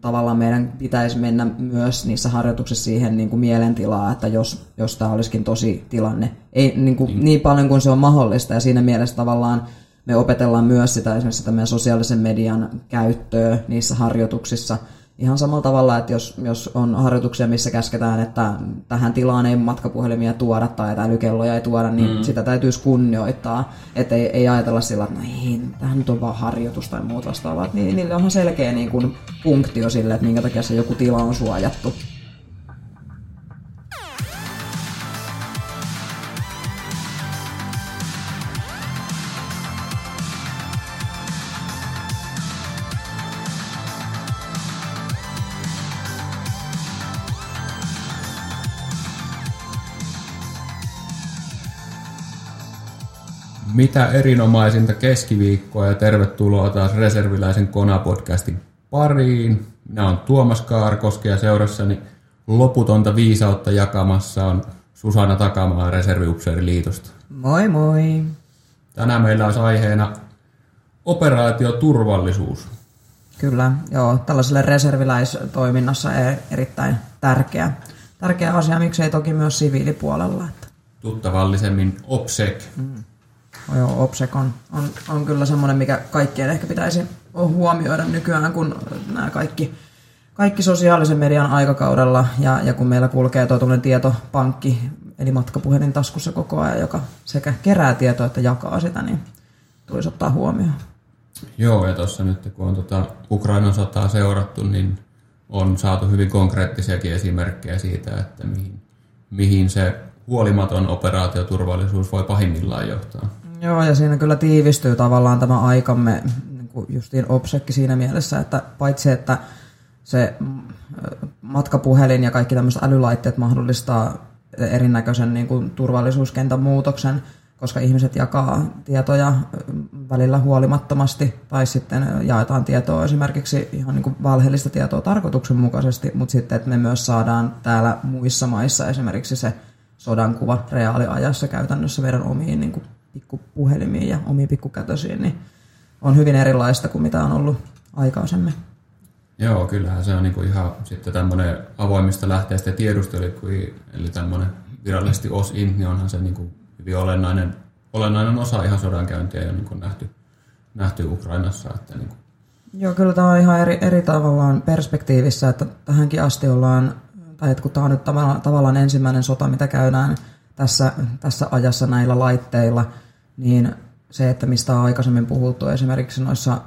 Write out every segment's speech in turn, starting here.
tavallaan meidän pitäisi mennä myös niissä harjoituksissa siihen niin kuin mielentilaa, että jos, jos tämä olisikin tosi tilanne, ei niin, kuin, niin. niin paljon kuin se on mahdollista ja siinä mielessä tavallaan me opetellaan myös sitä esimerkiksi sitä meidän sosiaalisen median käyttöä niissä harjoituksissa – ihan samalla tavalla, että jos, jos on harjoituksia, missä käsketään, että tähän tilaan ei matkapuhelimia tuoda tai älykelloja ei tuoda, niin mm. sitä täytyisi kunnioittaa. Että ei, ei ajatella sillä, että no ei, tämähän nyt on vaan harjoitus tai muuta vastaavaa. Niin, niillä onhan selkeä niin kuin, punktio sille, että minkä takia se joku tila on suojattu. Mitä erinomaisinta keskiviikkoa ja tervetuloa taas Reserviläisen Kona-podcastin pariin. Minä olen Tuomas Kaarkoski ja seurassani loputonta viisautta jakamassa on Susanna Takamaa Reserviupseeriliitosta. Moi moi! Tänään meillä olisi aiheena operaatioturvallisuus. Kyllä, joo, tällaiselle reserviläistoiminnassa e- erittäin tärkeä, tärkeä asia, miksei toki myös siviilipuolella. Tuttavallisemmin OPSEC. Mm. Joo, OPSEC on, on, on kyllä semmoinen, mikä kaikkien ehkä pitäisi huomioida nykyään, kun nämä kaikki, kaikki sosiaalisen median aikakaudella ja, ja kun meillä kulkee tuo tietopankki, eli matkapuhelin taskussa koko ajan, joka sekä kerää tietoa että jakaa sitä, niin tulisi ottaa huomioon. Joo, ja tuossa nyt kun on tota Ukrainan sotaa seurattu, niin on saatu hyvin konkreettisiakin esimerkkejä siitä, että mihin, mihin se huolimaton operaatioturvallisuus voi pahimmillaan johtaa. Joo, ja siinä kyllä tiivistyy tavallaan tämä aikamme niin justiin obsekki siinä mielessä, että paitsi että se mm, matkapuhelin ja kaikki tämmöiset älylaitteet mahdollistaa erinäköisen niin kuin turvallisuuskentän muutoksen, koska ihmiset jakaa tietoja välillä huolimattomasti tai sitten jaetaan tietoa esimerkiksi ihan niin kuin valheellista tietoa tarkoituksenmukaisesti, mutta sitten että me myös saadaan täällä muissa maissa esimerkiksi se sodankuva reaaliajassa käytännössä meidän omiin niin kuin pikkupuhelimiin ja omiin pikkukätösiin, niin on hyvin erilaista kuin mitä on ollut aikaisemmin. Joo, kyllähän se on niinku ihan sitten tämmöinen avoimista lähteistä tiedustelu, eli tämmöinen virallisesti OSINT, niin onhan se niinku hyvin olennainen, olennainen osa ihan sodankäyntiä jo niinku nähty, nähty Ukrainassa. Että niinku. Joo, kyllä tämä on ihan eri, eri tavallaan perspektiivissä, että tähänkin asti ollaan, tai että kun tämä on nyt tavallaan, ensimmäinen sota, mitä käydään tässä, tässä ajassa näillä laitteilla, niin se, että mistä on aikaisemmin puhuttu esimerkiksi noissa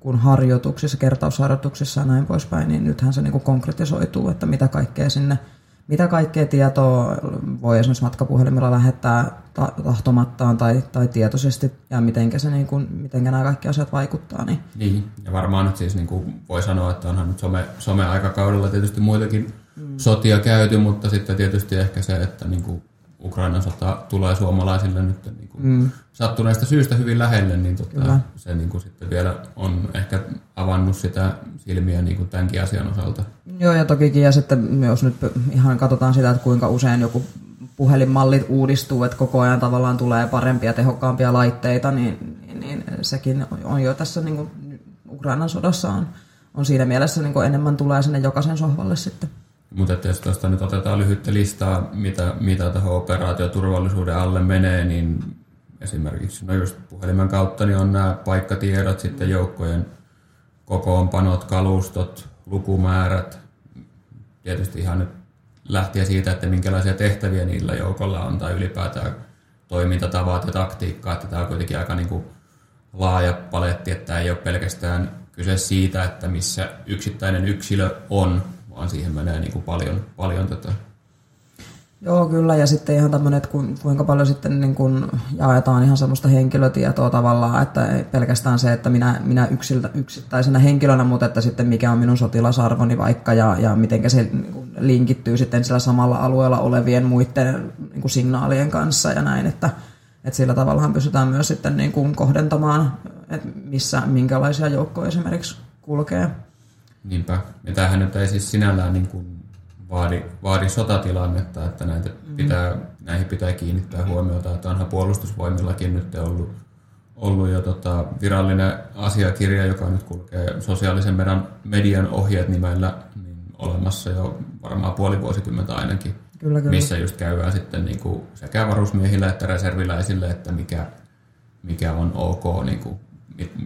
kun harjoituksissa, kertausharjoituksissa ja näin poispäin, niin nythän se niin konkretisoituu, että mitä kaikkea sinne, mitä kaikkea tietoa voi esimerkiksi matkapuhelimella lähettää tahtomattaan tai, tai tietoisesti ja miten se, niin kuin, mitenkä nämä kaikki asiat vaikuttaa. Niin. niin, ja varmaan nyt siis niin kuin voi sanoa, että onhan nyt some, some-aikakaudella tietysti muitakin mm. sotia käyty, mutta sitten tietysti ehkä se, että niin kuin Ukrainan sota tulee suomalaisille nyt niin kuin mm. sattuneesta syystä hyvin lähelle, niin tota, se niin kuin sitten vielä on ehkä avannut sitä silmiä niin kuin tämänkin asian osalta. Joo, ja tokikin, ja sitten jos nyt ihan katsotaan sitä, että kuinka usein joku puhelinmallit uudistuu, että koko ajan tavallaan tulee parempia, tehokkaampia laitteita, niin, niin, niin sekin on jo tässä niin kuin Ukrainan sodassa on, on siinä mielessä niin kuin enemmän tulee sinne jokaisen sohvalle sitten. Mutta jos tuosta nyt otetaan lyhyttä listaa, mitä, mitä tähän operaatioturvallisuuden alle menee, niin esimerkiksi no just puhelimen kautta niin on nämä paikkatiedot, sitten joukkojen kokoonpanot, kalustot, lukumäärät, tietysti ihan nyt lähtien siitä, että minkälaisia tehtäviä niillä joukolla on tai ylipäätään toimintatavat ja taktiikkaa, että tämä on kuitenkin aika niin kuin laaja paletti, että ei ole pelkästään kyse siitä, että missä yksittäinen yksilö on, vaan siihen menee niin kuin paljon, paljon tätä. Joo, kyllä. Ja sitten ihan tämmöinen, että kuinka paljon sitten niin kuin jaetaan ihan semmoista henkilötietoa tavallaan, että ei pelkästään se, että minä, minä yksiltä, yksittäisenä henkilönä, mutta että sitten mikä on minun sotilasarvoni vaikka ja, ja miten se niin linkittyy sitten sillä samalla alueella olevien muiden niin signaalien kanssa ja näin, että, että sillä tavallahan pystytään myös sitten niin kuin kohdentamaan, että missä, minkälaisia joukkoja esimerkiksi kulkee. Niinpä. Ja tämähän nyt ei siis sinällään niin kuin vaadi, vaadi sotatilannetta, että näitä mm. pitää, näihin pitää kiinnittää huomiota, että onhan puolustusvoimillakin nyt ollut, ollut jo tota virallinen asiakirja, joka nyt kulkee sosiaalisen median, median ohjeet nimellä, niin olemassa jo varmaan puoli vuosikymmentä ainakin. Kyllä, kyllä. Missä just käydään sitten niin kuin sekä varusmiehille että reserviläisille, että mikä, mikä on ok, niin kuin,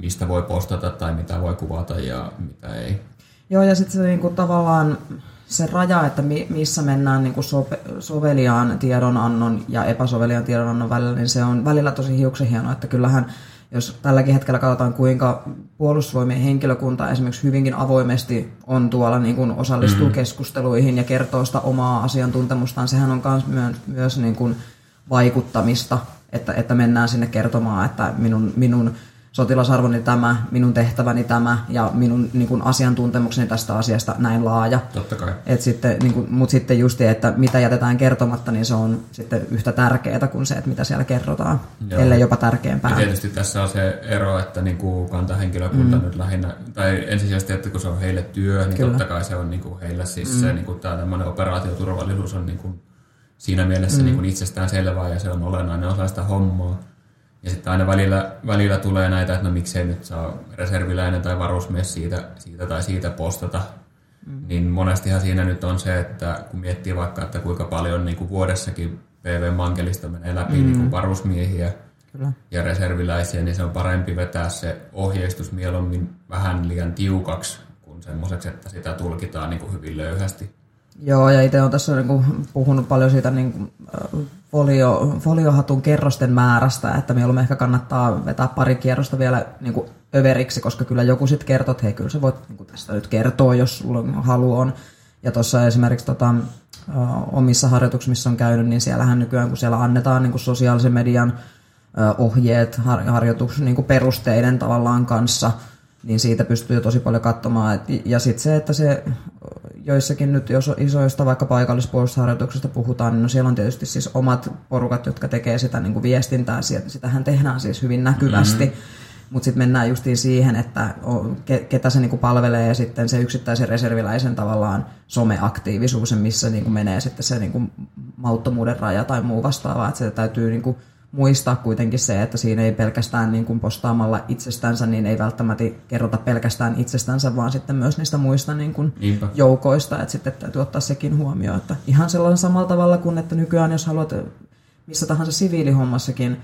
mistä voi postata tai mitä voi kuvata ja mitä ei. Joo, ja sitten se niin kuin, tavallaan se raja, että mi, missä mennään niin kuin sope, soveliaan tiedonannon ja epäsoveliaan tiedonannon välillä, niin se on välillä tosi hiuksen hienoa, että kyllähän jos tälläkin hetkellä katsotaan, kuinka puolustusvoimien henkilökunta esimerkiksi hyvinkin avoimesti on tuolla, niin kuin osallistuu mm-hmm. keskusteluihin ja kertoo sitä omaa asiantuntemustaan, sehän on myös, myös niin kuin vaikuttamista, että, että mennään sinne kertomaan, että minun, minun sotilasarvoni tämä, minun tehtäväni tämä ja minun niin kuin, asiantuntemukseni tästä asiasta näin laaja. Totta kai. Et sitten, niin kuin, mutta sitten just että mitä jätetään kertomatta, niin se on sitten yhtä tärkeää kuin se, että mitä siellä kerrotaan, Joo. ellei jopa tärkeämpää. Ja tietysti tässä on se ero, että niin kuin kantahenkilökunta mm. nyt lähinnä, tai ensisijaisesti, että kun se on heille työ, niin Kyllä. totta kai se on niin kuin heille siis mm. se niin kuin tämä tämmöinen operaatioturvallisuus on niin kuin, siinä mielessä mm. niin kuin itsestään selvää ja se on olennainen osa sitä hommaa. Ja sitten aina välillä, välillä tulee näitä, että no miksei nyt saa reserviläinen tai varusmies siitä, siitä tai siitä postata. Mm. Niin monestihan siinä nyt on se, että kun miettii vaikka, että kuinka paljon niin kuin vuodessakin PV-mankelista menee läpi mm. niin kuin varusmiehiä Kyllä. ja reserviläisiä, niin se on parempi vetää se ohjeistus mieluummin vähän liian tiukaksi kuin semmoiseksi, että sitä tulkitaan niin kuin hyvin löyhästi. Joo, ja itse olen tässä niin kuin, puhunut paljon siitä niin folio, foliohatun kerrosten määrästä, että mieluummin ehkä kannattaa vetää pari kierrosta vielä niin kuin, överiksi, koska kyllä joku sitten kertoo, että hei, kyllä sä voit niin kuin, tästä nyt kertoa, jos sulla halu on. Ja tuossa esimerkiksi tota, omissa harjoituksissa, missä on käynyt, niin siellähän nykyään, kun siellä annetaan niin kuin sosiaalisen median ohjeet harjoitus niin kuin perusteiden tavallaan kanssa, niin siitä pystyy jo tosi paljon katsomaan. Ja sitten se, että se joissakin nyt, jos isoista vaikka paikallispuolustusharjoituksista puhutaan, niin no siellä on tietysti siis omat porukat, jotka tekee sitä niin kuin viestintää. Sitähän tehdään siis hyvin näkyvästi. Mm-hmm. Mutta sitten mennään justiin siihen, että ketä se niinku palvelee ja sitten se yksittäisen reserviläisen tavallaan someaktiivisuus, missä niinku menee sitten se niinku mauttomuuden raja tai muu vastaava. Että se täytyy niinku muistaa kuitenkin se, että siinä ei pelkästään niin kuin postaamalla itsestänsä, niin ei välttämättä kerrota pelkästään itsestänsä, vaan sitten myös niistä muista niin kuin joukoista, että sitten täytyy ottaa sekin huomioon, että ihan sellainen samalla tavalla kuin, että nykyään jos haluat missä tahansa siviilihommassakin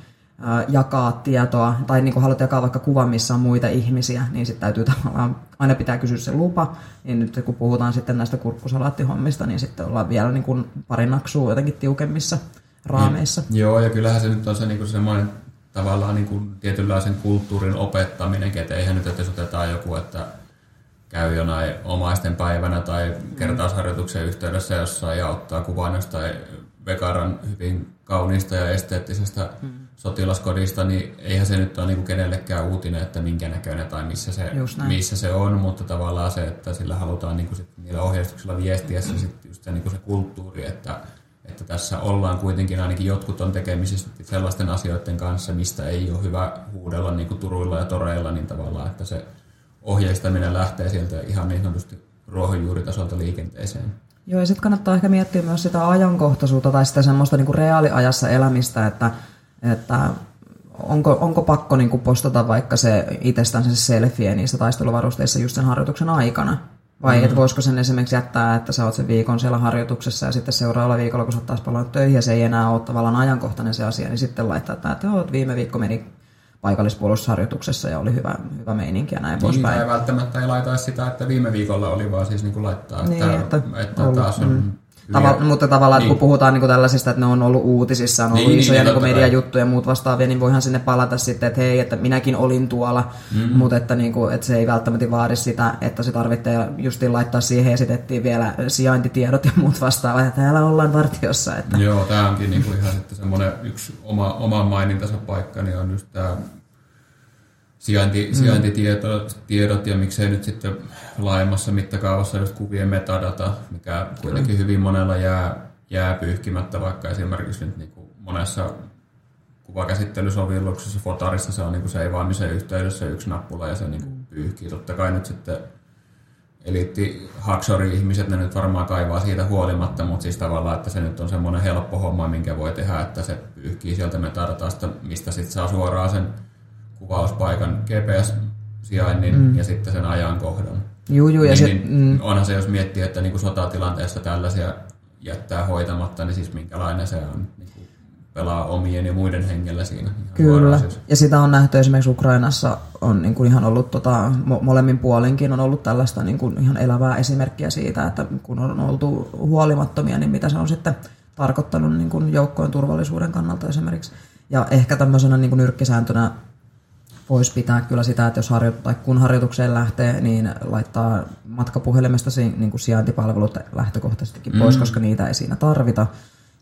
jakaa tietoa, tai niin kuin haluat jakaa vaikka kuvan, missä on muita ihmisiä, niin sitten täytyy tavallaan, aina pitää kysyä se lupa, niin nyt kun puhutaan sitten näistä kurkkusalaattihommista, niin sitten ollaan vielä niin kuin pari naksua jotenkin tiukemmissa raameissa. Niin, joo, ja kyllähän se nyt on se niin semmoinen tavallaan niin kuin tietynlaisen kulttuurin opettaminen, että eihän nyt, että jos otetaan joku, että käy jonain omaisten päivänä tai kertausharjoituksen yhteydessä jossain ja ottaa kuvan jostain Vekaran hyvin kauniista ja esteettisestä mm. sotilaskodista, niin eihän se nyt ole niin kuin kenellekään uutinen, että minkä näköinen tai missä se, missä se on, mutta tavallaan se, että sillä halutaan niin kuin sit niillä ohjeistuksilla viestiä se, sit just se, niin kuin se kulttuuri, että että tässä ollaan kuitenkin, ainakin jotkut on tekemisissä sellaisten asioiden kanssa, mistä ei ole hyvä huudella niin kuin turuilla ja toreilla, niin tavallaan, että se ohjeistaminen lähtee sieltä ihan niin sanotusti ruohonjuuritasolta liikenteeseen. Joo, ja sitten kannattaa ehkä miettiä myös sitä ajankohtaisuutta tai sitä semmoista niin kuin reaaliajassa elämistä, että, että onko, onko pakko niin kuin postata vaikka se itsestään se selfie niissä taisteluvarusteissa just sen harjoituksen aikana. Vai mm-hmm. et voisiko sen esimerkiksi jättää, että sä oot sen viikon siellä harjoituksessa ja sitten seuraavalla viikolla, kun sä oot taas palannut töihin ja se ei enää ole tavallaan ajankohtainen se asia, niin sitten laittaa, että, että oot viime viikko meni paikallispuolustusharjoituksessa ja oli hyvä, hyvä meininki ja näin niin. Ei välttämättä ei laita sitä, että viime viikolla oli, vaan siis niin kuin laittaa, että, niin, että, että taas on mm. Tava, mutta tavallaan, niin. kun puhutaan niin kuin tällaisista, että ne on ollut uutisissa, on ollut niin, isoja niin, niin, mediajuttuja ja muut vastaavia, niin voihan sinne palata sitten, että hei, että minäkin olin tuolla, mm-hmm. mutta että, niin kuin, että se ei välttämättä vaadi sitä, että se tarvitsee justiin laittaa siihen esitettiin vielä sijaintitiedot ja muut vastaavat, että täällä ollaan vartiossa. Että. Joo, tämä onkin niin kuin ihan sitten semmoinen yksi oma, oman mainintansa paikka, niin on just tämä sijainti, mm. sijaintitiedot ja miksei nyt sitten laajemmassa mittakaavassa just kuvien metadata, mikä kuitenkin hyvin monella jää, jää pyyhkimättä, vaikka esimerkiksi nyt niin kuin monessa kuvakäsittelysovelluksessa, fotarissa se on niin kuin seivaamisen yhteydessä yksi nappula ja se niin kuin pyyhkii. Totta kai nyt sitten eliitti haksori-ihmiset, ne nyt varmaan kaivaa siitä huolimatta, mutta siis tavallaan, että se nyt on semmoinen helppo homma, minkä voi tehdä, että se pyyhkii sieltä metadatasta, mistä sitten saa suoraan sen kuvauspaikan GPS-sijainnin mm. ja sitten sen ajankohdan. Juu, juu, ja niin, se, niin, mm, onhan se, jos miettii, että niin kuin sotatilanteessa tällaisia jättää hoitamatta, niin siis minkälainen se on. Niin kuin pelaa omien ja muiden hengellä siinä. Kyllä, siis. ja sitä on nähty esimerkiksi Ukrainassa, on niin kuin ihan ollut tota, mo- molemmin puolinkin on ollut tällaista niin kuin ihan elävää esimerkkiä siitä, että kun on oltu huolimattomia, niin mitä se on sitten tarkoittanut niin kuin joukkojen turvallisuuden kannalta esimerkiksi. Ja ehkä tämmöisenä niin kuin nyrkkisääntönä voisi pitää kyllä sitä, että jos harjo- tai kun harjoitukseen lähtee, niin laittaa matkapuhelimesta si- niin kuin sijaintipalvelut lähtökohtaisestikin pois, koska niitä ei siinä tarvita.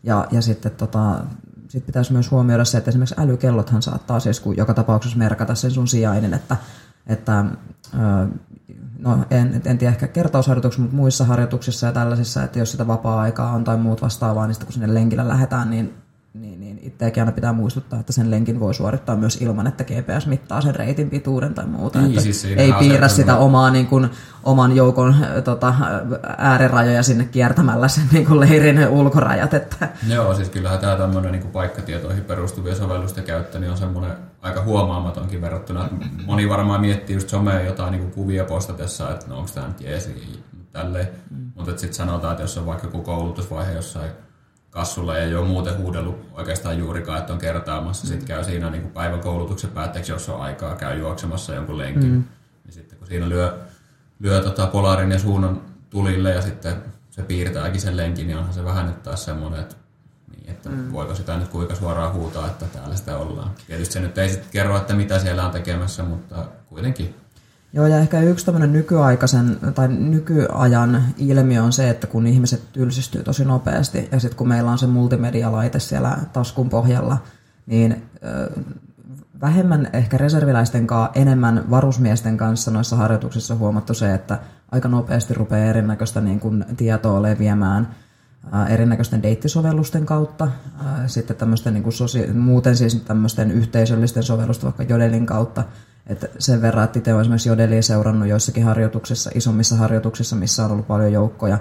Ja, ja sitten tota, sit pitäisi myös huomioida se, että esimerkiksi älykellothan saattaa siis kun joka tapauksessa merkata sen sun sijainnin, että, että ö, no en, en tiedä ehkä kertausharjoituksissa, mutta muissa harjoituksissa ja tällaisissa, että jos sitä vapaa-aikaa on tai muut vastaavaa, niin sitten kun sinne lenkillä lähdetään, niin niin, niin itseäkin aina pitää muistuttaa, että sen lenkin voi suorittaa myös ilman, että GPS mittaa sen reitin pituuden tai muuta. Niin, että siis ei piirrä sitä omaa niin kuin, oman joukon äh, tota, äärirajoja sinne kiertämällä sen niin kuin leirin ulkorajat. Että, Joo, siis kyllähän tämä tämmöinen niin paikkatietoihin perustuvia sovellusten käyttö niin on semmoinen aika huomaamatonkin verrattuna. Moni varmaan miettii just somea jotain niin kuvia postatessa, että no onko tämä nyt jeesi tälleen. Mm. Mutta sitten sanotaan, että jos on vaikka joku koulutusvaihe jossain kassulla ja ei ole muuten huudellut oikeastaan juurikaan, että on kertaamassa. Mm. Sitten käy siinä niin kuin päivän koulutuksen päätteeksi, jos on aikaa, käy juoksemassa jonkun lenkin. Mm. Niin sitten kun siinä lyö, lyö tota polarin ja suunnan tulille ja sitten se piirtääkin sen lenkin, niin onhan se vähän nyt taas semmoinen, että, niin, että mm. voiko sitä nyt kuinka suoraan huutaa, että täällä sitä ollaan. Tietysti se nyt ei sitten kerro, että mitä siellä on tekemässä, mutta kuitenkin. Joo, ja ehkä yksi tämmöinen nykyaikaisen tai nykyajan ilmiö on se, että kun ihmiset tylsistyy tosi nopeasti, ja sitten kun meillä on se multimedialaite siellä taskun pohjalla, niin vähemmän ehkä reserviläisten kanssa, enemmän varusmiesten kanssa noissa harjoituksissa huomattu se, että aika nopeasti rupeaa erinäköistä niin kuin tietoa leviämään ää, erinäköisten deittisovellusten kautta, sitten tämmöisten niin kuin sosia- muuten siis tämmöisten yhteisöllisten sovellusten, vaikka Jodelin kautta, et sen verran, että itse olen esimerkiksi Jodelia seurannut joissakin harjoituksissa, isommissa harjoituksissa, missä on ollut paljon joukkoja,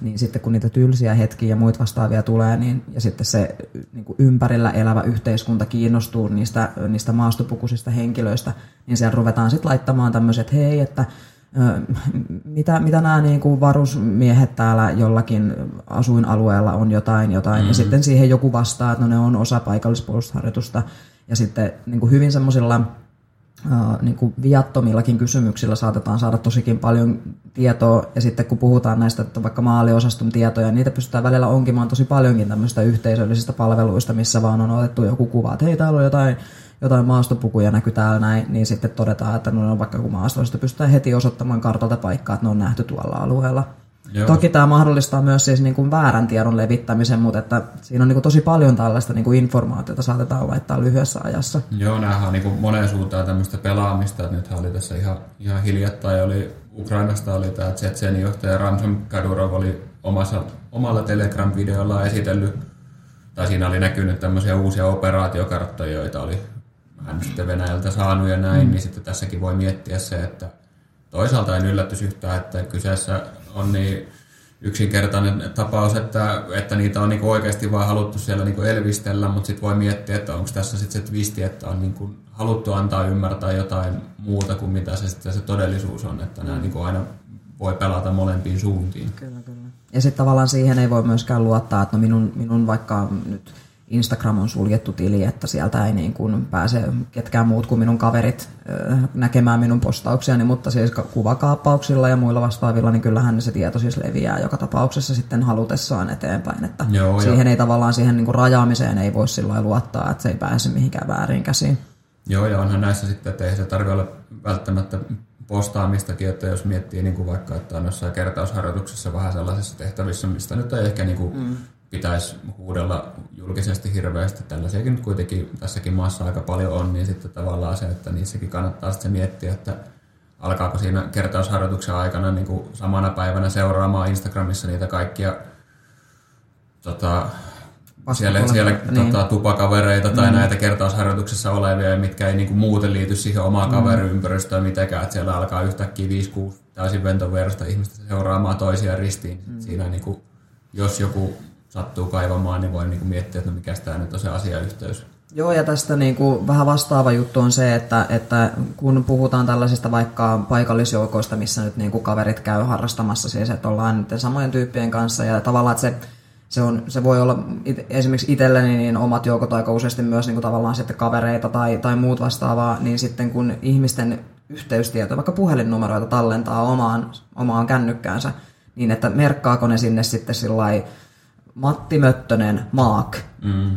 niin sitten kun niitä tylsiä hetkiä ja muita vastaavia tulee, niin, ja sitten se niin kuin ympärillä elävä yhteiskunta kiinnostuu niistä, niistä maastopukuisista henkilöistä, niin siellä ruvetaan sitten laittamaan tämmöiset, hei, että mitä, mitä nämä niin kuin varusmiehet täällä jollakin asuinalueella on jotain, jotain, mm-hmm. ja sitten siihen joku vastaa, että no ne on osa paikallispuolustusharjoitusta, ja sitten niin kuin hyvin semmoisilla niin kuin viattomillakin kysymyksillä saatetaan saada tosikin paljon tietoa, ja sitten kun puhutaan näistä että vaikka maaliosaston tietoja, niitä pystytään välillä onkimaan tosi paljonkin tämmöistä yhteisöllisistä palveluista, missä vaan on otettu joku kuva, että hei, täällä on jotain, jotain maastopukuja näkyy täällä näin, niin sitten todetaan, että no ne on vaikka joku maasto, sitten pystytään heti osoittamaan kartalta paikkaa, että ne on nähty tuolla alueella. Joo. Toki tämä mahdollistaa myös siis niin kuin väärän tiedon levittämisen, mutta että siinä on niin kuin tosi paljon tällaista niin kuin informaatiota saatetaan laittaa lyhyessä ajassa. Joo, näähän on niin moneen suuntaan tämmöistä pelaamista, että nythän oli tässä ihan, ihan hiljattain, oli Ukrainasta oli tämä Tsetsenin johtaja Ramzan Kadyrov oli omassa, omalla Telegram-videolla esitellyt, tai siinä oli näkynyt tämmöisiä uusia operaatiokarttoja, joita oli hän sitten Venäjältä saanut ja näin, mm. niin sitten tässäkin voi miettiä se, että toisaalta en yllätys yhtään, että kyseessä on niin yksinkertainen tapaus, että, että niitä on niinku oikeasti vaan haluttu siellä niinku elvistellä, mutta sitten voi miettiä, että onko tässä sitten se twisti, että on niinku haluttu antaa ymmärtää jotain muuta kuin mitä se sitten se todellisuus on, että nämä niinku aina voi pelata molempiin suuntiin. Kyllä, kyllä. Ja sitten tavallaan siihen ei voi myöskään luottaa, että no minun, minun vaikka nyt Instagram on suljettu tili, että sieltä ei niin kuin pääse ketkään muut kuin minun kaverit näkemään minun postauksiani, mutta siis ka- kuvakaappauksilla ja muilla vastaavilla, niin kyllähän se tieto siis leviää joka tapauksessa sitten halutessaan eteenpäin, että Joo, siihen ja- ei tavallaan siihen niin kuin rajaamiseen ei voi sillä luottaa, että se ei pääse mihinkään väärin käsiin. Joo, ja onhan näissä sitten, että ei se tarvitse olla välttämättä postaamistakin, että jos miettii niin kuin vaikka, että on jossain kertausharjoituksessa vähän sellaisissa tehtävissä, mistä nyt ei ehkä niin kuin mm. Pitäisi huudella julkisesti hirveästi, tällaisiakin nyt kuitenkin tässäkin maassa aika paljon on, niin sitten tavallaan se, että niissäkin kannattaa sitten miettiä, että alkaako siinä kertausharjoituksen aikana niin kuin samana päivänä seuraamaan Instagramissa niitä kaikkia tota, siellä, siellä Niin. tota, tupakavereita tai mm. näitä kertausharjoituksessa olevia, mitkä ei niinku muuten liity siihen omaan kaveriympäristöön mitenkään, että siellä alkaa yhtäkkiä 5-6 täysin ventoverosta ihmistä seuraamaan toisia ristiin. Mm. Siinä niinku, jos joku sattuu kaivamaan, niin voi niinku miettiä, että no mikä tämä nyt on se asiayhteys. Joo, ja tästä niin kuin vähän vastaava juttu on se, että, että kun puhutaan tällaisista vaikka paikallisjoukoista, missä nyt niin kuin kaverit käy harrastamassa, siis että ollaan niiden samojen tyyppien kanssa, ja tavallaan, että se, se, on, se voi olla it, esimerkiksi itselleni niin omat joukot aika useasti myös niin kuin tavallaan sitten kavereita tai, tai muut vastaavaa, niin sitten kun ihmisten yhteystietoja, vaikka puhelinnumeroita tallentaa omaan, omaan kännykkäänsä, niin että merkkaako ne sinne sitten sillä Matti Möttönen, Maak, mm.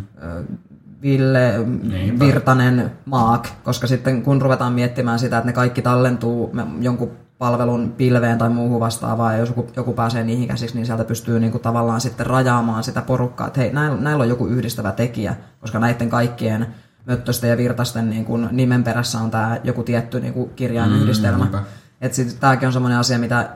Ville Niinpä. Virtanen, Maak, koska sitten kun ruvetaan miettimään sitä, että ne kaikki tallentuu jonkun palvelun pilveen tai muuhun vastaavaan, ja jos joku, joku pääsee niihin käsiksi, niin sieltä pystyy niin kuin tavallaan sitten rajaamaan sitä porukkaa, että hei, näillä, näillä on joku yhdistävä tekijä, koska näiden kaikkien Möttösten ja Virtasten niin kuin nimen perässä on tämä joku tietty niin kirjainyhdistelmä. Mm, tämäkin on semmoinen asia, mitä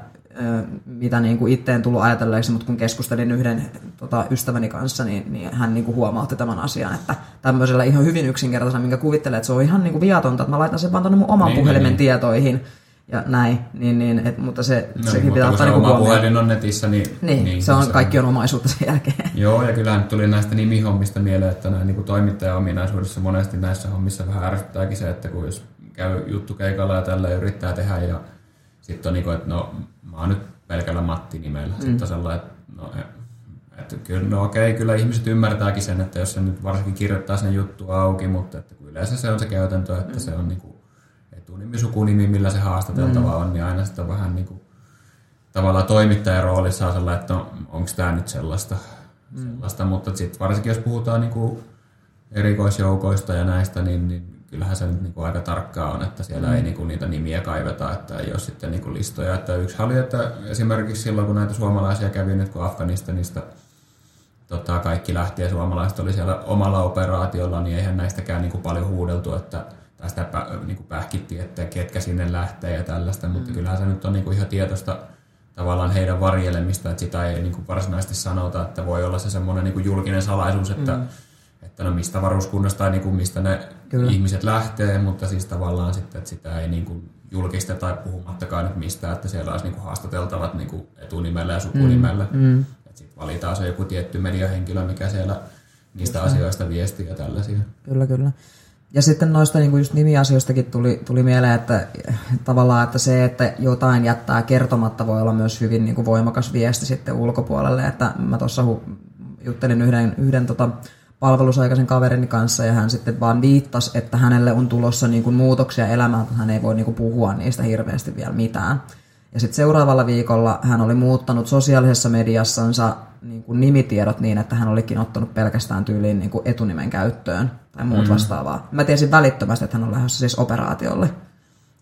mitä niin kuin itteen tullut ajatelleeksi, mutta kun keskustelin yhden tota, ystäväni kanssa, niin, niin hän niin kuin huomautti tämän asian, että tämmöisellä ihan hyvin yksinkertaisena, minkä kuvittelee, että se on ihan niin kuin viatonta, että mä laitan sen vaan tuonne mun oman niin, puhelimen niin. tietoihin, ja näin, niin, niin, et, mutta se, no, sekin mutta pitää ottaa niin oma puhelin on netissä, niin... Niin, niin se on, se kaikki on omaisuutta sen jälkeen. Joo, ja kyllähän tuli näistä nimihommista mieleen, että näin niin toimittajan ominaisuudessa monesti näissä hommissa vähän ärsyttääkin se, että kun jos käy juttukeikalla ja tällä yrittää tehdä ja sitten on niin kuin, että no mä oon nyt pelkällä Matti-nimellä. Mm. Sitten sellainen, että no, että kyllä, no okei, kyllä ihmiset ymmärtääkin sen, että jos se nyt varsinkin kirjoittaa sen juttu auki, mutta että yleensä se on se käytäntö, että mm. se on niin kuin etunimi, sukunimi, millä se haastateltava mm. on, niin aina sitä vähän niin kuin, tavallaan toimittajan roolissa on sellainen, että no, onko tämä nyt sellaista, mm. sellaista. mutta sitten varsinkin jos puhutaan niin kuin erikoisjoukoista ja näistä, niin, niin kyllähän se nyt niin kuin aika tarkkaa on, että siellä mm. ei niin kuin niitä nimiä kaiveta, että ei ole sitten niin kuin listoja. Että yksi oli, että esimerkiksi silloin kun näitä suomalaisia kävi nyt kun Afganistanista tota, kaikki lähti ja suomalaiset oli siellä omalla operaatiolla, niin eihän näistäkään niin kuin paljon huudeltu, että tästä niin kuin pähkitti, että ketkä sinne lähtee ja tällaista, mm. mutta kyllähän se nyt on niin kuin ihan tietoista tavallaan heidän varjelemista, että sitä ei niin kuin varsinaisesti sanota, että voi olla se semmoinen niin kuin julkinen salaisuus, että mm että no mistä varuskunnasta tai niin kuin mistä ne Kyllä. ihmiset lähtee, mutta siis tavallaan sitten, että sitä ei niin kuin julkista tai puhumattakaan nyt mistään, että siellä olisi niin kuin haastateltavat niin kuin etunimellä ja sukunimellä. Mm, mm. Sitten valitaan se joku tietty mediahenkilö, mikä siellä niistä kyllä. asioista viestii ja tällaisia. Kyllä, kyllä. Ja sitten noista niin kuin just nimiasioistakin tuli, tuli mieleen, että tavallaan että se, että jotain jättää kertomatta, voi olla myös hyvin niin kuin voimakas viesti sitten ulkopuolelle. Että mä tuossa juttelin yhden, yhden tota, palvelusaikaisen kaverini kanssa ja hän sitten vaan viittasi, että hänelle on tulossa niin kuin muutoksia elämään, mutta hän ei voi niin kuin puhua niistä hirveästi vielä mitään. Ja sitten seuraavalla viikolla hän oli muuttanut sosiaalisessa mediassansa niin kuin nimitiedot niin, että hän olikin ottanut pelkästään tyyliin niin kuin etunimen käyttöön tai muut mm. vastaavaa. Mä tiesin välittömästi, että hän on lähdössä siis operaatiolle.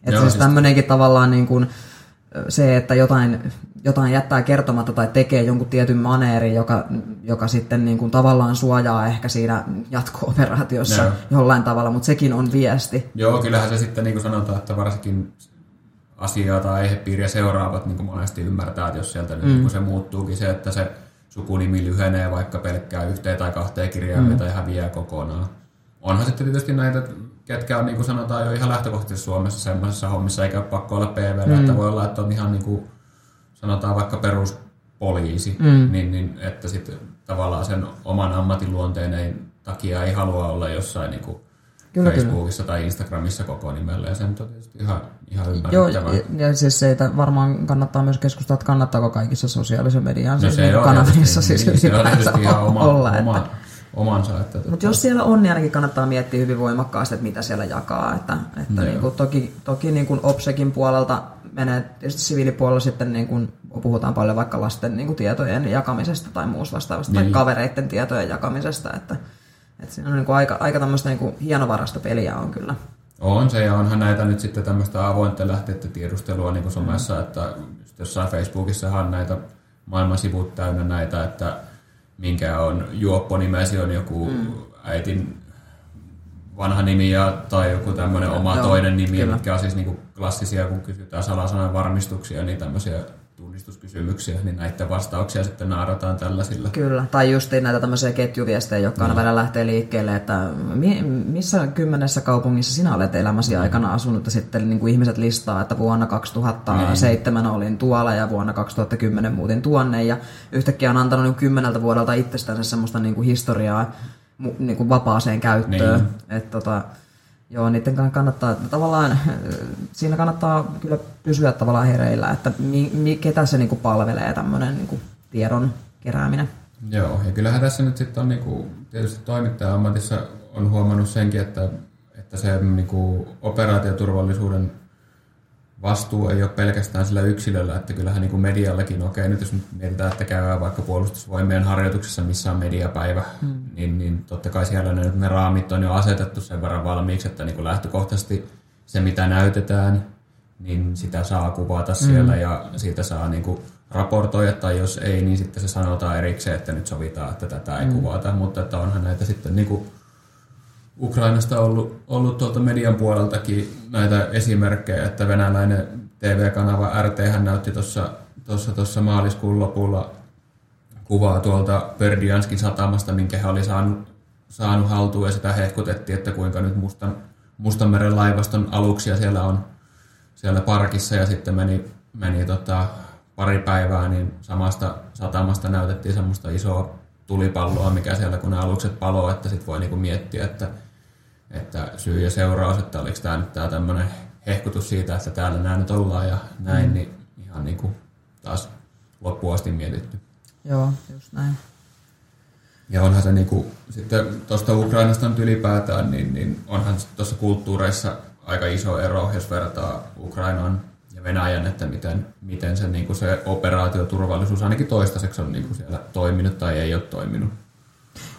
Että siis tämmöinenkin tavallaan niin kuin, se, että jotain, jotain jättää kertomatta tai tekee jonkun tietyn maneerin, joka, joka sitten niin kuin tavallaan suojaa ehkä siinä jatko-operaatiossa Joo. jollain tavalla, mutta sekin on viesti. Joo, kyllähän se sitten niin kuin sanotaan, että varsinkin asiaa tai aihepiiriä seuraavat niin kuin monesti ymmärtää, että jos sieltä mm. nyt niin se muuttuukin se, että se sukunimi lyhenee vaikka pelkkää yhteen tai kahteen kirjaan mm. tai häviää kokonaan. Onhan sitten tietysti näitä ketkä on niin kuin sanotaan jo ihan lähtökohtaisesti Suomessa semmoisessa hommissa, eikä ole pakko olla PV, mm. että voi olla, että on ihan niin kuin, sanotaan vaikka peruspoliisi, mm. niin, niin, että sitten tavallaan sen oman ammatin luonteen ei, takia ei halua olla jossain niin kuin kyllä, Facebookissa kyllä. tai Instagramissa koko nimellä, ja sen tietysti ihan, ihan Joo, ja, ja siis se, että varmaan kannattaa myös keskustella, että kannattaako kaikissa sosiaalisen median no, se kanavissa siis niin, se on ihan oma, olla. Oma, että omansa. Että, Mutta tota- jos siellä on, niin ainakin kannattaa miettiä hyvin voimakkaasti, että mitä siellä jakaa. Että, että niin kuin, toki toki niin kuin OPSEKin puolelta menee, tietysti siviilipuolella sitten niin kuin, puhutaan paljon vaikka lasten niin kuin, tietojen jakamisesta tai muusta vastaavasta, niin. tai kavereiden tietojen jakamisesta. Että, että siinä on niin kuin, aika, aika tämmöistä niin kuin, hienovarasta peliä on kyllä. On se, ja onhan näitä nyt sitten tämmöistä avointen lähteiden tiedustelua niin kuin somessa, mm. että jossain Facebookissahan näitä maailman sivut täynnä näitä, että minkä on juopponimesi, on joku mm. äitin vanha nimi ja, tai joku tämmöinen oma Joo, toinen nimi, kyllä. mitkä on siis niinku klassisia, kun kysytään salasanan varmistuksia, niin tämmöisiä tunnistuskysymyksiä, niin näiden vastauksia sitten naarataan tällaisilla. Kyllä, tai just näitä tämmöisiä ketjuviestejä, jotka aina no. välillä lähtee liikkeelle, että missä kymmenessä kaupungissa sinä olet elämäsi mm. aikana asunut, ja sitten niin kuin ihmiset listaa, että vuonna 2007 niin. olin tuolla ja vuonna 2010 muutin tuonne, ja yhtäkkiä on antanut niin kymmeneltä vuodelta itsestänsä semmoista niin kuin historiaa, niin kuin vapaaseen käyttöön. Niin. Et, tota, joo, niiden kannattaa tavallaan, siinä kannattaa kyllä pysyä tavallaan hereillä, että mi, mi, ketä se niin kuin palvelee tämmöinen niin kuin tiedon kerääminen. Joo, ja kyllähän tässä nyt sitten on niin kuin, tietysti toimittaja ammatissa on huomannut senkin, että, että se niin kuin operaatioturvallisuuden vastuu ei ole pelkästään sillä yksilöllä, että kyllähän niin kuin mediallakin, okei nyt jos mietitään, että käydään vaikka puolustusvoimien harjoituksessa, missä on mediapäivä, hmm. niin, niin totta kai siellä ne, ne raamit on jo asetettu sen verran valmiiksi, että niin kuin lähtökohtaisesti se mitä näytetään, niin sitä saa kuvata hmm. siellä ja siitä saa niin kuin raportoida, tai jos ei, niin sitten se sanotaan erikseen, että nyt sovitaan, että tätä ei hmm. kuvata, mutta että onhan näitä sitten niin kuin Ukrainasta ollut, ollut tuolta median puoleltakin näitä esimerkkejä, että venäläinen TV-kanava RT hän näytti tuossa tuossa, maaliskuun lopulla kuvaa tuolta Perdianskin satamasta, minkä he oli saanut, saanut haltuun ja sitä hehkutettiin, että kuinka nyt Mustan, Mustanmeren laivaston aluksia siellä on siellä parkissa ja sitten meni, meni tota, pari päivää, niin samasta satamasta näytettiin semmoista isoa tulipalloa, mikä siellä kun ne alukset paloo, että sitten voi niinku miettiä, että että syy ja seuraus, että oliko tämä nyt tämä tämmöinen hehkutus siitä, että täällä nämä nyt ollaan ja näin, mm. niin ihan niin kuin taas loppuun asti mietitty. Joo, just näin. Ja onhan se niin kuin, sitten tuosta Ukrainasta nyt ylipäätään, niin, niin onhan tuossa kulttuureissa aika iso ero, jos vertaa Ukrainaan ja Venäjän, että miten, miten se, niin kuin se operaatioturvallisuus ainakin toistaiseksi on niin kuin siellä toiminut tai ei ole toiminut.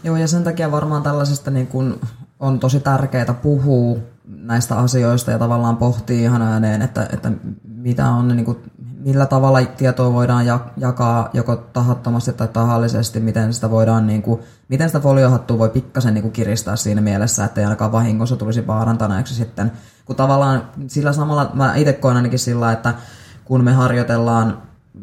Joo, ja sen takia varmaan tällaisesta niin kuin on tosi tärkeää puhua näistä asioista ja tavallaan pohtii ihan ääneen, että, että mitä on, niin kuin, millä tavalla tietoa voidaan jakaa joko tahattomasti tai tahallisesti, miten sitä voidaan, niin kuin, miten sitä foliohattua voi pikkasen niin kuin kiristää siinä mielessä, että ei ainakaan vahingossa tulisi vaarantaneeksi sitten. Kun tavallaan sillä samalla, mä itse koen ainakin sillä, että kun me harjoitellaan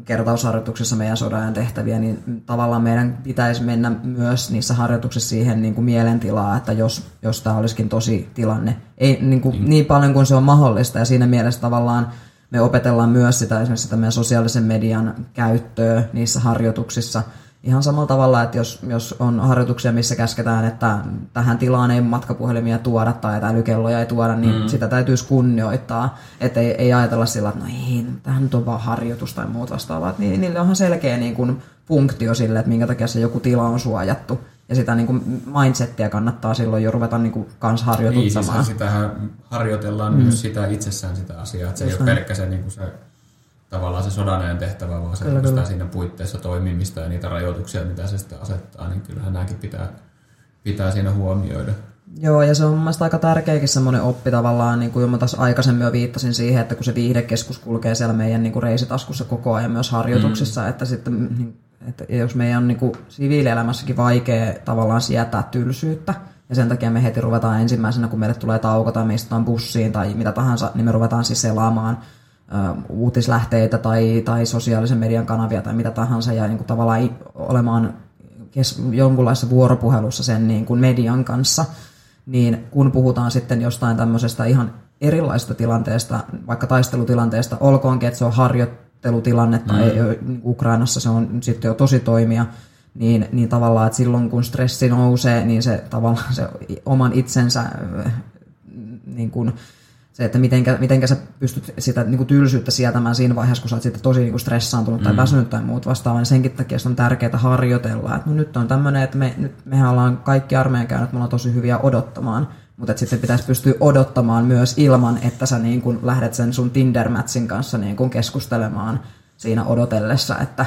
kertausharjoituksessa meidän sodan tehtäviä, niin tavallaan meidän pitäisi mennä myös niissä harjoituksissa siihen niin kuin mielentilaa, että jos, jos tämä olisikin tosi tilanne. Ei niin, kuin, mm. niin paljon kuin se on mahdollista ja siinä mielessä tavallaan me opetellaan myös sitä esimerkiksi sitä meidän sosiaalisen median käyttöä niissä harjoituksissa – Ihan samalla tavalla, että jos, jos on harjoituksia, missä käsketään, että tähän tilaan ei matkapuhelimia tuoda tai älykelloja ei tuoda, niin mm. sitä täytyisi kunnioittaa. Että ei, ei ajatella sillä, että no ei, tähän nyt on vaan harjoitus tai muut vastaavat. Niin, niille onhan selkeä niin kuin, funktio sille, että minkä takia se joku tila on suojattu. Ja sitä niin kuin mindsettiä kannattaa silloin jo ruveta niin kuin kans harjoituttamaan. Niin, siis sitähän harjoitellaan mm. myös sitä itsessään sitä asiaa, että se Just ei ole pelkkä se, niin kuin se tavallaan se sodanajan tehtävä, vaan se kyllä, kyllä. siinä puitteissa toimimista ja niitä rajoituksia, mitä se sitten asettaa, niin kyllähän nämäkin pitää, pitää siinä huomioida. Joo, ja se on mielestäni aika tärkeäkin semmoinen oppi tavallaan, niin kuin jo mä taas aikaisemmin jo viittasin siihen, että kun se viihdekeskus kulkee siellä meidän niin kuin reisitaskussa koko ajan myös harjoituksissa, mm. että sitten niin, että jos meidän on niin kuin siviilielämässäkin vaikea tavallaan sietää tylsyyttä, ja sen takia me heti ruvetaan ensimmäisenä, kun meille tulee tauko tai me istutaan bussiin tai mitä tahansa, niin me ruvetaan siis selaamaan uutislähteitä tai, tai sosiaalisen median kanavia tai mitä tahansa ja niin kuin tavallaan olemaan kes, jonkunlaisessa vuoropuhelussa sen niin kuin median kanssa, niin kun puhutaan sitten jostain tämmöisestä ihan erilaisesta tilanteesta, vaikka taistelutilanteesta, olkoonkin, että se on harjoittelutilanne tai mm. Ukrainassa se on sitten jo tosi toimia, niin, niin tavallaan, että silloin kun stressi nousee, niin se tavallaan se oman itsensä niin kuin, se, että mitenkä, mitenkä sä pystyt sitä niin kuin tylsyyttä sietämään siinä vaiheessa, kun sä oot sitten tosi niin kuin stressaantunut tai mm. väsynyt tai muut vastaavaa, niin senkin takia on tärkeää harjoitella. Että no nyt on tämmöinen, että me, nyt, mehän ollaan kaikki armeijan käynyt, me ollaan tosi hyviä odottamaan, mutta sitten pitäisi pystyä odottamaan myös ilman, että sä niin kuin lähdet sen sun Tinder-matchin kanssa niin kuin keskustelemaan siinä odotellessa, että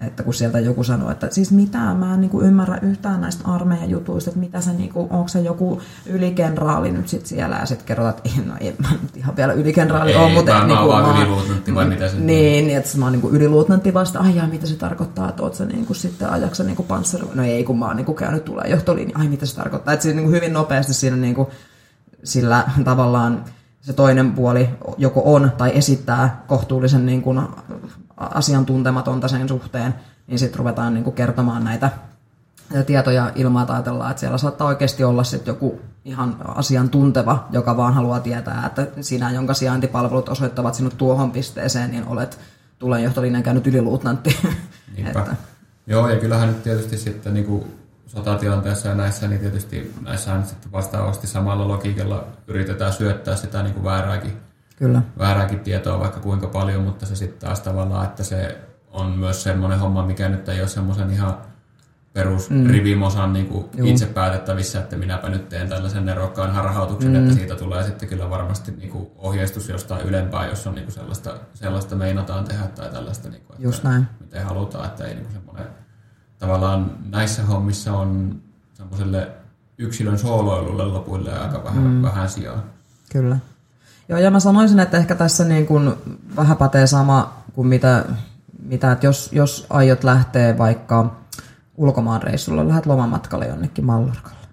että kun sieltä joku sanoo, että siis mitä, mä en niin kuin ymmärrä yhtään näistä armeijan jutuista, että mitä se, niin kuin, onko se joku ylikenraali nyt sit siellä, ja sitten kerrotaan, että no ei mä nyt ihan vielä ylikenraali ole, mutta... Mä, niin kuin, mä oon yliluutnantti vai mitä se Niin, niin että mä oon niin yliluutnantti vasta, ai jaa, mitä se tarkoittaa, että oot sä niin kuin, sitten ajaksa niin kuin panssari, no ei, kun mä oon niin kuin, käynyt tulee johtolinja, ai mitä se tarkoittaa, että se niin kuin, hyvin nopeasti siinä niin kuin, sillä tavallaan se toinen puoli joko on tai esittää kohtuullisen niin kuin, asiantuntematonta sen suhteen, niin sitten ruvetaan niin kuin kertomaan näitä tietoja että ajatellaan, että siellä saattaa oikeasti olla sitten joku ihan asiantunteva, joka vaan haluaa tietää, että sinä, jonka sijaintipalvelut osoittavat sinut tuohon pisteeseen, niin olet tulenjohtolinjan käynyt yliluutnantti. että. Joo, ja kyllähän nyt tietysti sitten niin kuin sotatilanteessa ja näissä, niin tietysti näissä on sitten vastaavasti samalla logiikalla yritetään syöttää sitä niin kuin väärääkin, Kyllä. väärääkin tietoa vaikka kuinka paljon, mutta se sitten taas tavallaan, että se on myös semmoinen homma, mikä nyt ei ole semmoisen ihan perus mm. rivimosan niin kuin itse päätettävissä, että minäpä nyt teen tällaisen nerokkaan harhautuksen, mm. että siitä tulee sitten kyllä varmasti niin kuin ohjeistus jostain ylempää, jos on niin kuin sellaista, sellaista meinataan tehdä tai tällaista, niin kuin, että Just näin. miten halutaan, että ei niin kuin semmoinen, tavallaan näissä hommissa on semmoiselle yksilön sooloilulle lopuille aika vähän, mm. vähän sijaa. Kyllä. Joo, ja mä sanoisin, että ehkä tässä niin kuin vähän pätee sama kuin mitä, mitä että jos, jos aiot lähteä vaikka ulkomaan reissulla, lähdet lomamatkalle jonnekin Mallorcalle,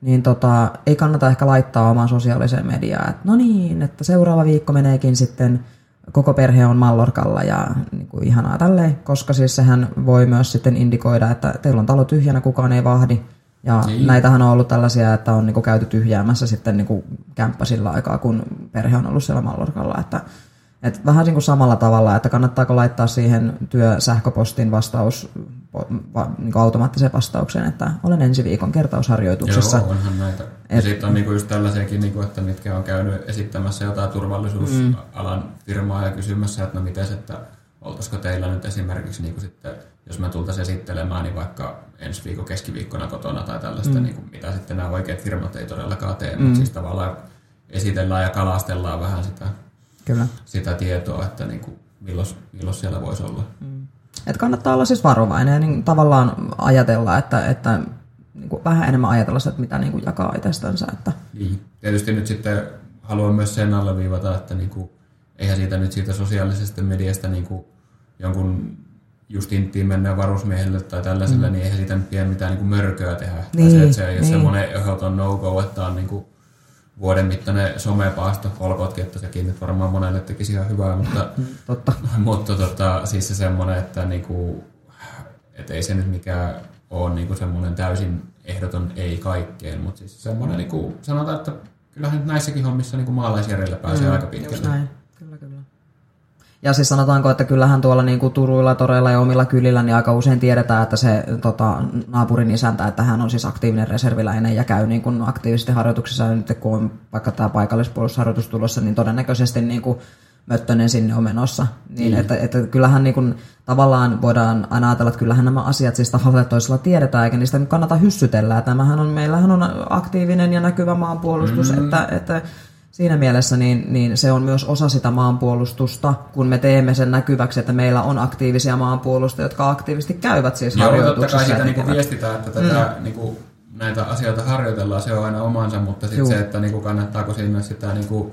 niin tota, ei kannata ehkä laittaa omaan sosiaaliseen mediaan, että no niin, että seuraava viikko meneekin sitten, koko perhe on Mallorcalla ja niin kuin ihanaa tälleen, koska siis sehän voi myös sitten indikoida, että teillä on talo tyhjänä, kukaan ei vahdi, ja niin. näitähän on ollut tällaisia, että on niinku käyty tyhjäämässä sitten niinku kämppä sillä aikaa, kun perhe on ollut siellä Mallorcalla. Että, et vähän niinku samalla tavalla, että kannattaako laittaa siihen työsähköpostin vastaus va, niinku automaattiseen vastaukseen, että olen ensi viikon kertausharjoituksessa. Joo, onhan näitä. Ja Et, sitten on niinku just tällaisiakin, niinku, että mitkä on käynyt esittämässä jotain turvallisuusalan mm. firmaa ja kysymässä, että no miten, että oltaisiko teillä nyt esimerkiksi niinku sitten, jos mä tultaisiin esittelemään, niin vaikka ensi viikon keskiviikkona kotona tai tällaista, mm. niin kuin, mitä sitten nämä oikeat firmat ei todellakaan tee, mm. mutta siis tavallaan esitellään ja kalastellaan vähän sitä, Kyllä. sitä tietoa, että niin kuin, milloin, milloin siellä voisi olla. Mm. Et kannattaa olla siis varovainen ja niin tavallaan ajatella, että, että niin kuin vähän enemmän ajatella sitä, että mitä niin kuin jakaa itsestänsä. Että... Niin. Tietysti nyt sitten haluan myös sen alleviivata, että niin kuin, eihän siitä nyt siitä sosiaalisesta mediasta niin kuin jonkun just inttiin mennä varusmiehelle tai tällaiselle, mm. niin eihän siitä pidä mitään niin kuin mörköä tehdä. Niin, tai se, että se ei niin. niin. semmoinen ehdoton no-go, että on niin kuin vuoden mittainen somepaasto, olkootkin, että sekin nyt varmaan monelle tekisi ihan hyvää, mutta, Totta. mutta tota, siis se semmoinen, että niinku, et ei se nyt mikään ole niinku semmoinen täysin ehdoton ei kaikkeen, mutta siis semmoinen, niinku, sanotaan, että kyllähän nyt näissäkin hommissa niinku maalaisjärjellä pääsee mm, aika pitkälle. näin. Ja siis sanotaanko, että kyllähän tuolla niin kuin Turuilla, Toreilla ja omilla kylillä niin aika usein tiedetään, että se tota, naapurin isäntä, että hän on siis aktiivinen reserviläinen ja käy niin kuin aktiivisesti harjoituksissa. Ja nyt kun on vaikka tämä paikallispuolustusharjoitus tulossa, niin todennäköisesti niin kuin Möttönen sinne on menossa. Niin, mm. että, että kyllähän niin kuin, tavallaan voidaan aina ajatella, että kyllähän nämä asiat siis tavallaan toisella tiedetään, eikä niistä nyt kannata hyssytellä. Tämähän on, meillähän on aktiivinen ja näkyvä maanpuolustus, mm. että, että siinä mielessä niin, niin se on myös osa sitä maanpuolustusta, kun me teemme sen näkyväksi, että meillä on aktiivisia maanpuolustajia, jotka aktiivisesti käyvät siis Joo, harjoituksessa. totta kai siitä niin viestitään, että tätä, mm. niin kuin, näitä asioita harjoitellaan, se on aina omansa, mutta sitten se, että niin kuin, kannattaako sinne sitä niin kuin,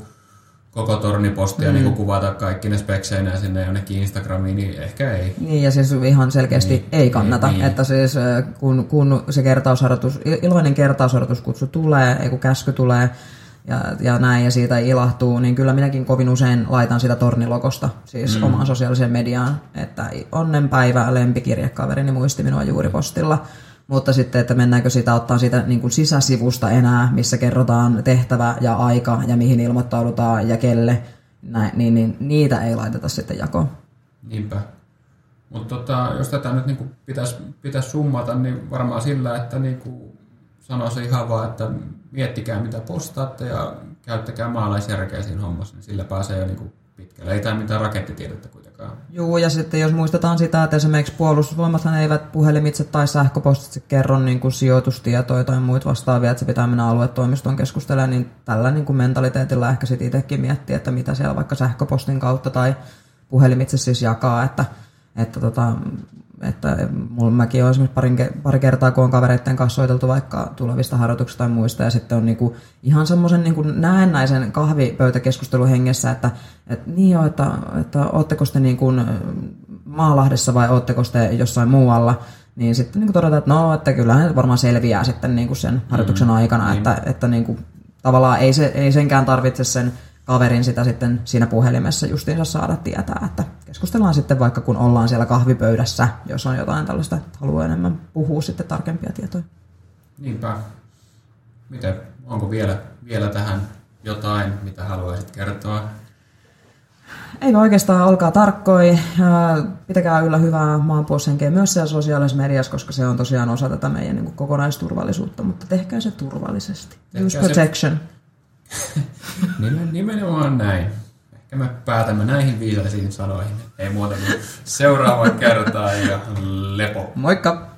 koko tornipostia mm. niin kuin, kuvata kaikki ne spekseinä sinne jonnekin Instagramiin, niin ehkä ei. Niin, ja siis ihan selkeästi niin, ei kannata. Niin, että siis kun, kun se kertausharjoitus, iloinen kertausharjoituskutsu tulee, ei kun käsky tulee, ja, ja näin, ja siitä ilahtuu, niin kyllä minäkin kovin usein laitan sitä tornilokosta, siis mm. omaan sosiaaliseen mediaan, että onnenpäivä lempikirjekaverini muisti minua juuri postilla, mutta sitten, että mennäänkö sitä ottaa siitä niin kuin sisäsivusta enää, missä kerrotaan tehtävä ja aika ja mihin ilmoittaudutaan ja kelle, näin, niin, niin niitä ei laiteta sitten jakoon. Niinpä. Mutta tota, jos tätä nyt niin pitäisi pitäis summata, niin varmaan sillä, että niin sanoisi ihan vaan, että miettikää mitä postaatte ja käyttäkää maalaisjärkeä siinä hommassa, niin sillä pääsee jo niin pitkälle. Ei tämä mitään rakettitiedettä kuitenkaan. Joo, ja sitten jos muistetaan sitä, että esimerkiksi puolustusvoimathan eivät puhelimitse tai sähköpostitse kerro niin kuin sijoitustietoja tai muita vastaavia, että se pitää mennä aluetoimistoon keskustelemaan, niin tällä niin kuin mentaliteetilla ehkä sitten itsekin miettiä, että mitä siellä vaikka sähköpostin kautta tai puhelimitse siis jakaa, että, että tota, että mulla mäkin olen esimerkiksi pari, pari kertaa, kun on kavereiden kanssa soiteltu vaikka tulevista harjoituksista tai muista, ja sitten on niinku ihan semmoisen niinku näennäisen kahvipöytäkeskustelun hengessä, että et niin jo, että, että ootteko te niinku Maalahdessa vai ootteko te jossain muualla, niin sitten niin todetaan, että no, että kyllähän varmaan selviää sitten niin kuin sen harjoituksen mm, aikana, mm, että, että niin kuin, tavallaan ei, se, ei senkään tarvitse sen kaverin sitä sitten siinä puhelimessa justiinsa saada tietää, että keskustellaan sitten vaikka kun ollaan siellä kahvipöydässä, jos on jotain tällaista, että haluaa enemmän puhua sitten tarkempia tietoja. Niinpä. Miten, onko vielä, vielä tähän jotain, mitä haluaisit kertoa? Ei oikeastaan, olkaa tarkkoi. Pitäkää yllä hyvää maanpuolustushenkeä myös siellä sosiaalisessa mediassa, koska se on tosiaan osa tätä meidän niin kuin kokonaisturvallisuutta, mutta tehkää se turvallisesti. Tehkää Use protection. Se... Nimenomaan näin. Ehkä me päätämme näihin viisaisiin sanoihin. Ei muuta kuin seuraava kertaa ja lepo. Moikka!